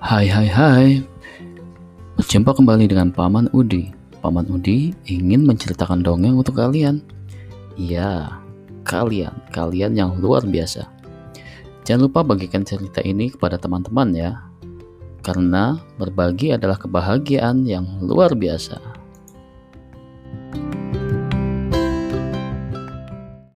Hai hai hai. Berjumpa kembali dengan Paman Udi. Paman Udi ingin menceritakan dongeng untuk kalian. Ya, kalian, kalian yang luar biasa. Jangan lupa bagikan cerita ini kepada teman-teman ya. Karena berbagi adalah kebahagiaan yang luar biasa.